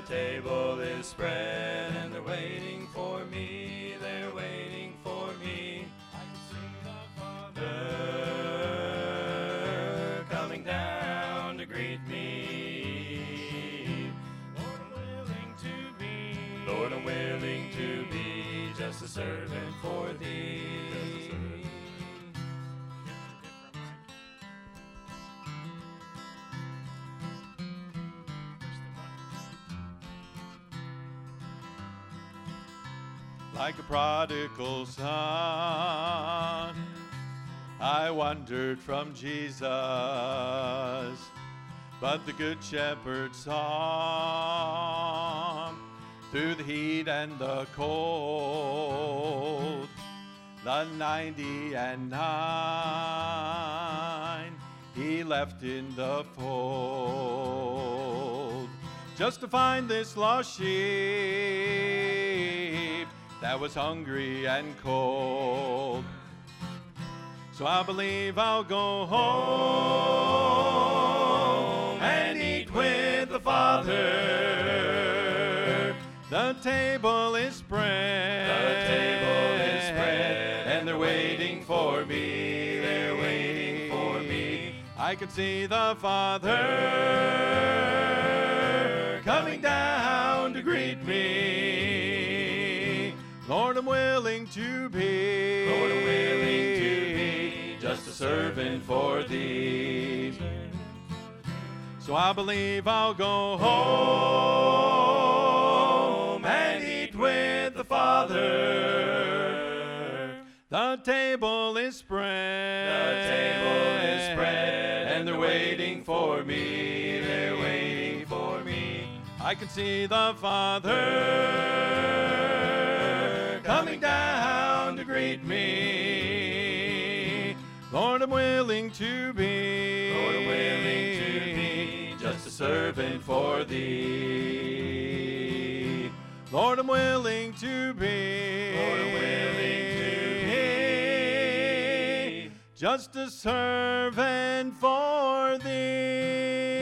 table is spread and they're waiting for me. They're waiting for me. I can see the Father coming down to greet me. Lord, I'm willing to be. Lord, I'm willing to be just a servant for thee. Like a prodigal son. I wandered from Jesus, but the Good Shepherd saw through the heat and the cold, the ninety and nine he left in the fold, just to find this lost sheep that was hungry and cold. So I believe I'll go home and eat with the Father. The table is spread. The table is spread, And they're waiting for me. They're waiting for me. I can see the Father coming down to greet me. Lord, I'm willing to be. Lord, I'm willing to be just a servant for thee. So I believe I'll go home and eat with the Father. The table is spread. The table is spread, and they're waiting for me. They're waiting for me. I can see the Father down me. Lord, I'm willing to be. Lord, I'm willing to be just a servant for thee. Lord, I'm willing to be. Lord, I'm willing to be just a servant for thee.